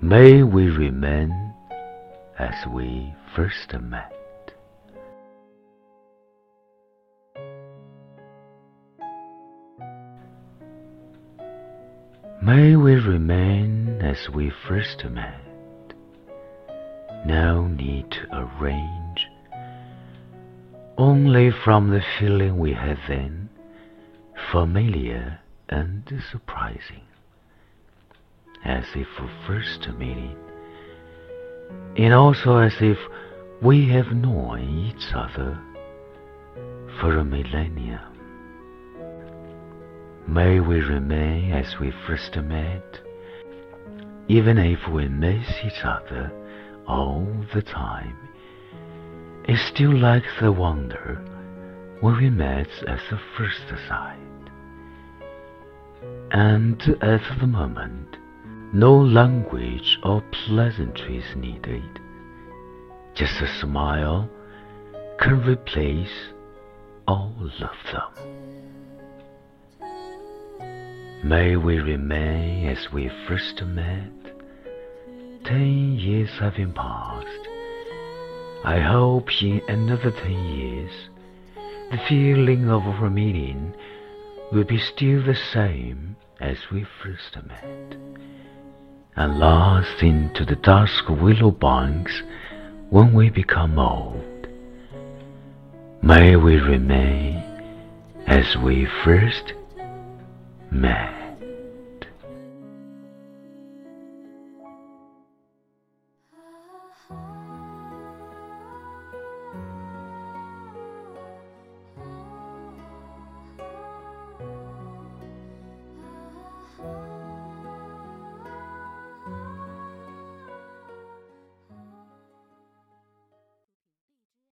May we remain as we first met. May we remain as we first met. No need to arrange, only from the feeling we had then, familiar and surprising, as if first meeting, and also as if we have known each other for a millennium. May we remain as we first met, even if we miss each other all the time. It's still like the wonder when we met at the first sight. And at the moment, no language or pleasantries needed. Just a smile can replace all of them. May we remain as we first met. Ten years having passed, I hope in another ten years, the feeling of our meeting will be still the same as we first met, and last into the dusk willow banks when we become old. May we remain as we first met.